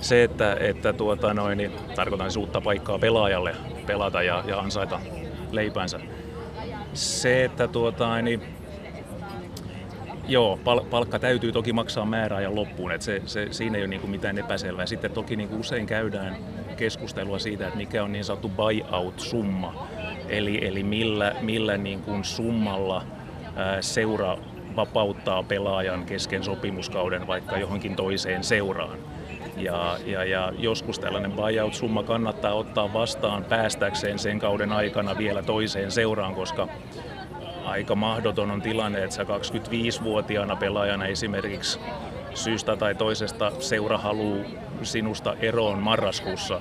Se, että, että tuota noin, niin tarkoitan siis uutta paikkaa pelaajalle pelata ja, ja ansaita leipänsä. Se, että tuota, niin, Joo, pal- palkka täytyy toki maksaa määräajan loppuun, että se, se, siinä ei ole niin mitään epäselvää. Sitten toki niin kuin usein käydään keskustelua siitä, että mikä on niin sanottu buyout-summa, eli, eli millä, millä niin kuin summalla ää, seura vapauttaa pelaajan kesken sopimuskauden vaikka johonkin toiseen seuraan. Ja, ja, ja joskus tällainen buyout-summa kannattaa ottaa vastaan päästäkseen sen kauden aikana vielä toiseen seuraan, koska aika mahdoton on tilanne, että sä 25-vuotiaana pelaajana esimerkiksi syystä tai toisesta seura haluaa sinusta eroon marraskuussa.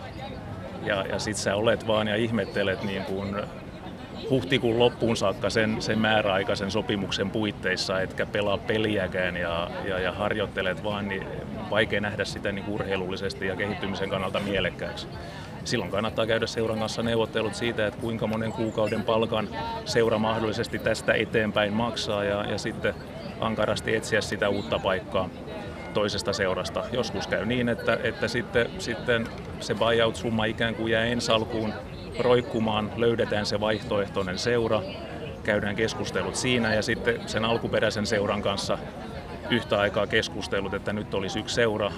Ja, ja sit sä olet vaan ja ihmettelet niin kuin huhtikuun loppuun saakka sen, sen määräaikaisen sopimuksen puitteissa, etkä pelaa peliäkään ja, ja, ja harjoittelet vaan, niin vaikea nähdä sitä niin urheilullisesti ja kehittymisen kannalta mielekkääksi. Silloin kannattaa käydä seuran kanssa neuvottelut siitä, että kuinka monen kuukauden palkan seura mahdollisesti tästä eteenpäin maksaa ja, ja sitten ankarasti etsiä sitä uutta paikkaa toisesta seurasta. Joskus käy niin, että, että sitten, sitten se buyout-summa ikään kuin jää ensi alkuun roikkumaan, löydetään se vaihtoehtoinen seura, käydään keskustelut siinä ja sitten sen alkuperäisen seuran kanssa yhtä aikaa keskustelut, että nyt olisi yksi seura,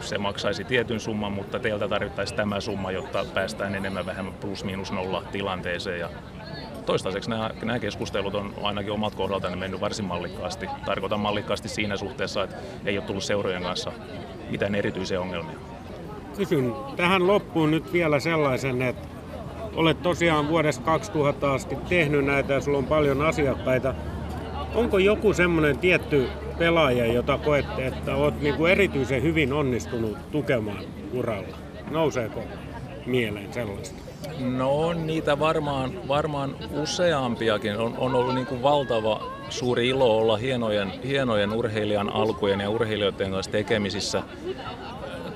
se maksaisi tietyn summan, mutta teiltä tarvittaisiin tämä summa, jotta päästään enemmän vähemmän plus miinus nolla tilanteeseen. Ja toistaiseksi nämä, nämä keskustelut on ainakin omat kohdaltani mennyt varsin mallikkaasti. Tarkoitan mallikkaasti siinä suhteessa, että ei ole tullut seurojen kanssa mitään erityisiä ongelmia. Kysyn tähän loppuun nyt vielä sellaisen, että olet tosiaan vuodesta 2000 asti tehnyt näitä ja sulla on paljon asiakkaita. Onko joku semmoinen tietty pelaaja, jota koette, että olet niin kuin erityisen hyvin onnistunut tukemaan uralla? Nouseeko mieleen sellaista? No on niitä varmaan, varmaan useampiakin. On, on ollut niin kuin valtava suuri ilo olla hienojen, hienojen urheilijan alkujen ja urheilijoiden kanssa tekemisissä.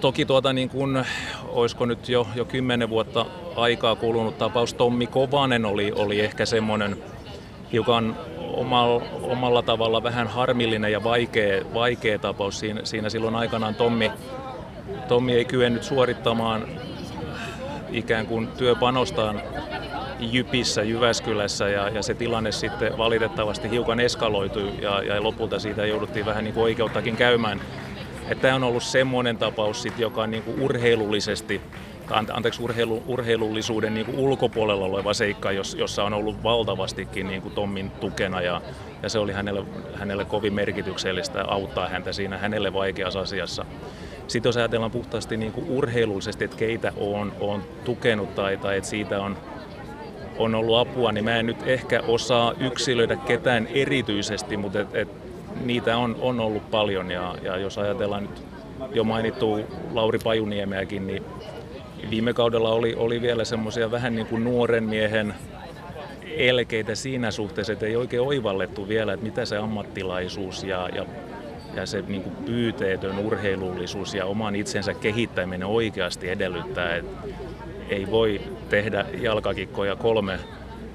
Toki tuota niin kuin, olisiko nyt jo, jo kymmenen vuotta aikaa kulunut tapaus Tommi Kovanen oli, oli ehkä semmoinen hiukan omalla, omalla tavalla vähän harmillinen ja vaikea, vaikea tapaus. Siinä, siinä silloin aikanaan Tommi, Tommi ei kyennyt suorittamaan ikään kuin työpanostaan Jypissä, Jyväskylässä ja, ja se tilanne sitten valitettavasti hiukan eskaloitui ja, ja lopulta siitä jouduttiin vähän niin kuin oikeuttakin käymään. Tämä on ollut semmoinen tapaus, sit, joka on niin kuin urheilullisesti anteeksi, urheilu, urheilullisuuden niin kuin ulkopuolella oleva seikka, jossa on ollut valtavastikin niin kuin Tommin tukena ja, ja se oli hänelle, hänelle kovin merkityksellistä auttaa häntä siinä hänelle vaikeassa asiassa. Sitten jos ajatellaan puhtaasti niin kuin urheilullisesti, että keitä on, on tukenut tai, tai että siitä on, on ollut apua, niin mä en nyt ehkä osaa yksilöidä ketään erityisesti, mutta et, et, niitä on, on ollut paljon ja, ja jos ajatellaan nyt jo mainittu Lauri Pajuniemeäkin, niin Viime kaudella oli, oli vielä semmoisia vähän niin kuin nuoren miehen elkeitä siinä suhteessa, että ei oikein oivallettu vielä, että mitä se ammattilaisuus ja, ja, ja se niin kuin pyyteetön urheilullisuus ja oman itsensä kehittäminen oikeasti edellyttää. Että ei voi tehdä jalkakikkoja kolme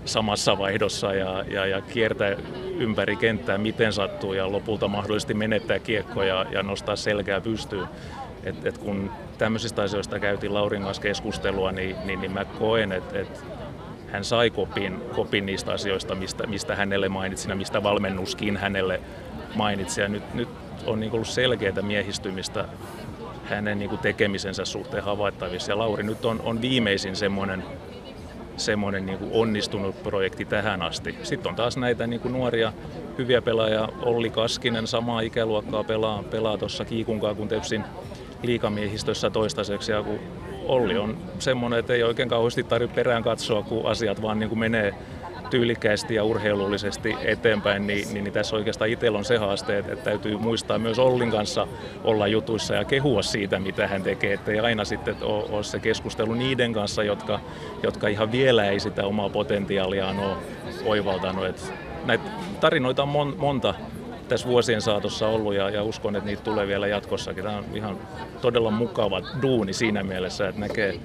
samassa vaihdossa ja, ja, ja kiertää ympäri kenttää miten sattuu ja lopulta mahdollisesti menettää kiekkoja ja nostaa selkää pystyyn. Et, et kun tämmöisistä asioista käytiin Laurin kanssa keskustelua, niin, niin, niin mä koen, että et hän sai kopin, kopin niistä asioista, mistä, mistä hänelle mainitsin ja mistä valmennuskin hänelle mainitsi. Ja nyt, nyt on niin ollut selkeää miehistymistä hänen niin tekemisensä suhteen havaittavissa. Ja Lauri nyt on, on viimeisin semmoinen semmoinen niin kuin onnistunut projekti tähän asti. Sitten on taas näitä niin kuin nuoria hyviä pelaajia. Olli Kaskinen samaa ikäluokkaa pelaa, pelaa tuossa Kiikunkaa kun Tepsin liikamiehistössä toistaiseksi. Ja kun Olli on semmoinen, että ei oikein kauheasti tarvitse perään katsoa, kun asiat vaan niin kuin menee tyylikkäästi ja urheilullisesti eteenpäin, niin, niin, niin tässä oikeastaan itsellä on se haaste, että, että täytyy muistaa myös Ollin kanssa olla jutuissa ja kehua siitä, mitä hän tekee, ettei aina sitten ole, ole se keskustelu niiden kanssa, jotka, jotka ihan vielä ei sitä omaa potentiaaliaan ole oivaltanut. Että näitä tarinoita on mon, monta tässä vuosien saatossa ollut ja, ja uskon, että niitä tulee vielä jatkossakin. Tämä on ihan todella mukava duuni siinä mielessä, että näkee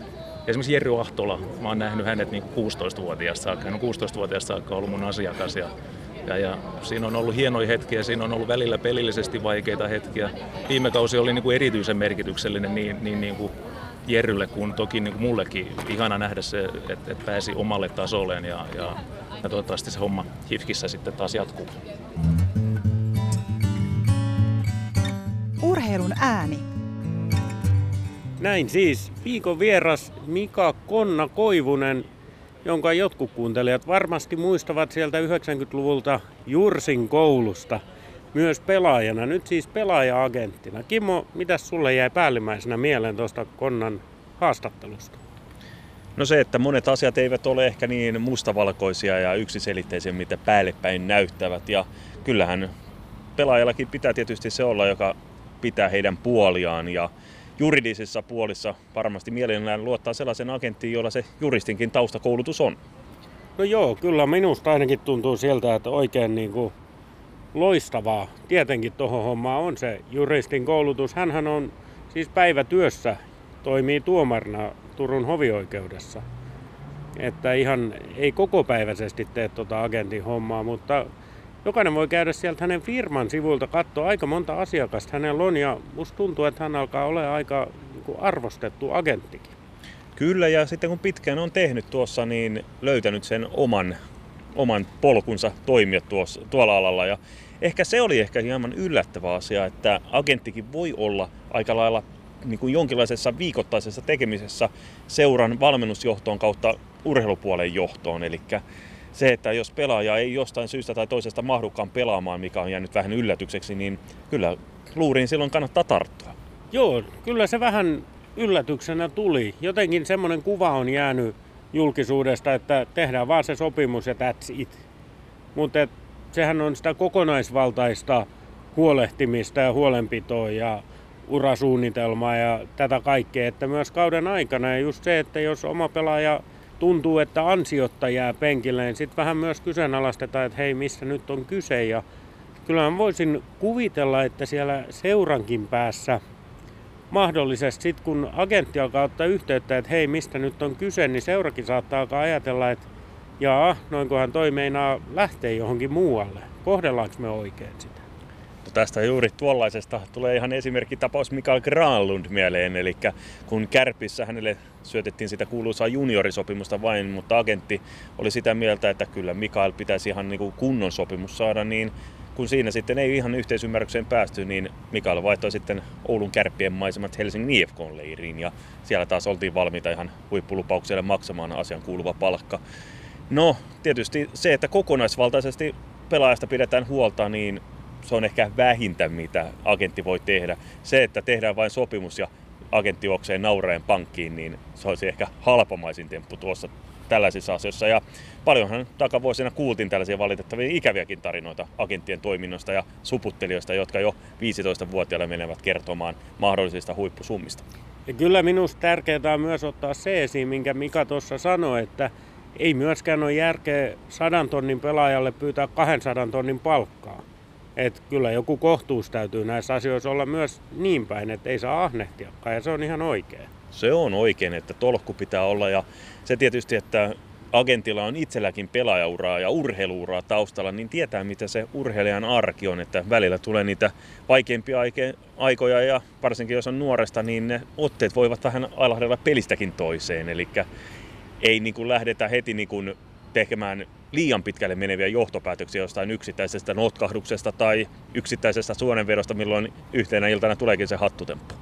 Esimerkiksi Jerry Ahtola, mä oon nähnyt hänet niin 16-vuotiaasta saakka. Hän on 16-vuotiaasta saakka ollut mun asiakas ja, ja, ja siinä on ollut hienoja hetkiä, siinä on ollut välillä pelillisesti vaikeita hetkiä. Viime kausi oli niin kuin erityisen merkityksellinen niin, niin, niin kuin Jerrylle kuin toki niin kuin mullekin. Ihana nähdä se, että, että pääsi omalle tasolleen ja, ja, ja toivottavasti se homma HIFKissä sitten taas jatkuu. Urheilun ääni. Näin siis viikon vieras Mika Konna Koivunen, jonka jotkut kuuntelijat varmasti muistavat sieltä 90-luvulta Jursin koulusta myös pelaajana, nyt siis pelaaja-agenttina. Kimmo, mitä sulle jäi päällimmäisenä mieleen tuosta Konnan haastattelusta? No se, että monet asiat eivät ole ehkä niin mustavalkoisia ja yksiselitteisiä, mitä päällepäin näyttävät. Ja kyllähän pelaajallakin pitää tietysti se olla, joka pitää heidän puoliaan ja juridisissa puolissa varmasti mielellään luottaa sellaisen agenttiin, jolla se juristinkin taustakoulutus on. No joo, kyllä minusta ainakin tuntuu sieltä, että oikein niin kuin loistavaa tietenkin tuohon hommaan on se juristin koulutus. Hänhän on siis päivätyössä, toimii tuomarina Turun hovioikeudessa. Että ihan ei kokopäiväisesti tee tuota agentin hommaa, mutta jokainen voi käydä sieltä hänen firman sivulta katsoa aika monta asiakasta hänellä on ja musta tuntuu, että hän alkaa olla aika niin arvostettu agenttikin. Kyllä ja sitten kun pitkään on tehnyt tuossa, niin löytänyt sen oman, oman polkunsa toimia tuossa, tuolla alalla ja ehkä se oli ehkä hieman yllättävä asia, että agenttikin voi olla aika lailla niin kuin jonkinlaisessa viikoittaisessa tekemisessä seuran valmennusjohtoon kautta urheilupuolen johtoon. Eli se, että jos pelaaja ei jostain syystä tai toisesta mahdukaan pelaamaan, mikä on jäänyt vähän yllätykseksi, niin kyllä luuriin silloin kannattaa tarttua. Joo, kyllä se vähän yllätyksenä tuli. Jotenkin semmoinen kuva on jäänyt julkisuudesta, että tehdään vaan se sopimus ja that's it. Mutta sehän on sitä kokonaisvaltaista huolehtimista ja huolenpitoa ja urasuunnitelmaa ja tätä kaikkea, että myös kauden aikana ja just se, että jos oma pelaaja tuntuu, että ansiotta jää penkille, niin sitten vähän myös kyseenalaistetaan, että hei, mistä nyt on kyse. Ja kyllä voisin kuvitella, että siellä seurankin päässä mahdollisesti sitten kun agentti alkaa ottaa yhteyttä, että hei, mistä nyt on kyse, niin seurakin saattaa alkaa ajatella, että jaa, noinkohan toi meinaa lähteä johonkin muualle. Kohdellaanko me oikein sitä? Tästä juuri tuollaisesta tulee ihan esimerkkitapaus Mikael Granlund mieleen, eli kun Kärpissä hänelle syötettiin sitä kuuluisaa juniorisopimusta vain, mutta agentti oli sitä mieltä, että kyllä Mikael pitäisi ihan niin kuin kunnon sopimus saada, niin kun siinä sitten ei ihan yhteisymmärrykseen päästy, niin Mikael vaihtoi sitten Oulun kärppien maisemat Helsingin IFKn leiriin ja siellä taas oltiin valmiita ihan huippulupaukselle maksamaan asian kuuluva palkka. No, tietysti se, että kokonaisvaltaisesti pelaajasta pidetään huolta, niin se on ehkä vähintä, mitä agentti voi tehdä. Se, että tehdään vain sopimus ja agentti juoksee naureen pankkiin, niin se olisi ehkä halpamaisin temppu tuossa tällaisissa asioissa. Ja paljonhan takavuosina kuultiin tällaisia valitettavia ikäviäkin tarinoita agenttien toiminnosta ja suputtelijoista, jotka jo 15-vuotiaille menevät kertomaan mahdollisista huippusummista. Ja kyllä minusta tärkeää on myös ottaa se esiin, minkä Mika tuossa sanoi, että ei myöskään ole järkeä sadan tonnin pelaajalle pyytää 200 tonnin palkkaa. Et kyllä joku kohtuus täytyy näissä asioissa olla myös niin päin, että ei saa ahnehtiakaan ja se on ihan oikein. Se on oikein, että tolkku pitää olla ja se tietysti, että agentilla on itselläkin pelaajauraa ja urheiluuraa taustalla, niin tietää mitä se urheilijan arki on, että välillä tulee niitä vaikeimpia aikoja ja varsinkin jos on nuoresta, niin ne otteet voivat vähän ailahdella pelistäkin toiseen, eli ei niin kuin lähdetä heti niin kuin tekemään liian pitkälle meneviä johtopäätöksiä jostain yksittäisestä notkahduksesta tai yksittäisestä suonenvedosta, milloin yhtenä iltana tuleekin se hattutemppu.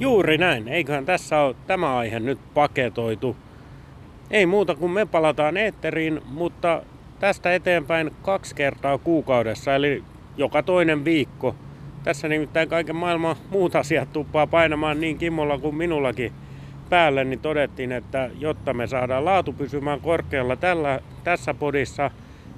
Juuri näin. Eiköhän tässä ole tämä aihe nyt paketoitu. Ei muuta kuin me palataan eetteriin, mutta tästä eteenpäin kaksi kertaa kuukaudessa, eli joka toinen viikko. Tässä nimittäin kaiken maailman muut asiat tuppaa painamaan niin Kimmolla kuin minullakin päälle, niin todettiin, että jotta me saadaan laatu pysymään korkealla tällä, tässä podissa,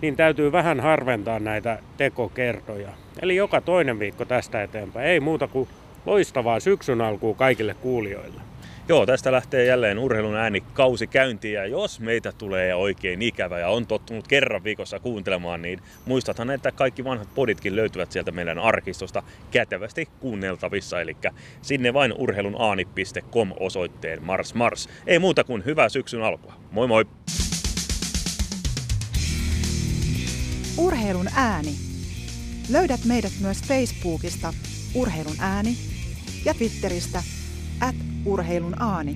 niin täytyy vähän harventaa näitä tekokertoja. Eli joka toinen viikko tästä eteenpäin. Ei muuta kuin loistavaa syksyn alkuun kaikille kuulijoille. Joo, tästä lähtee jälleen urheilun ääni kausi käyntiin ja jos meitä tulee oikein ikävä ja on tottunut kerran viikossa kuuntelemaan, niin muistathan, että kaikki vanhat poditkin löytyvät sieltä meidän arkistosta kätevästi kuunneltavissa, eli sinne vain urheilunaani.com osoitteen Mars Mars. Ei muuta kuin hyvää syksyn alkua. Moi moi! Urheilun ääni. Löydät meidät myös Facebookista Urheilun ääni ja Twitteristä at urheilun aani.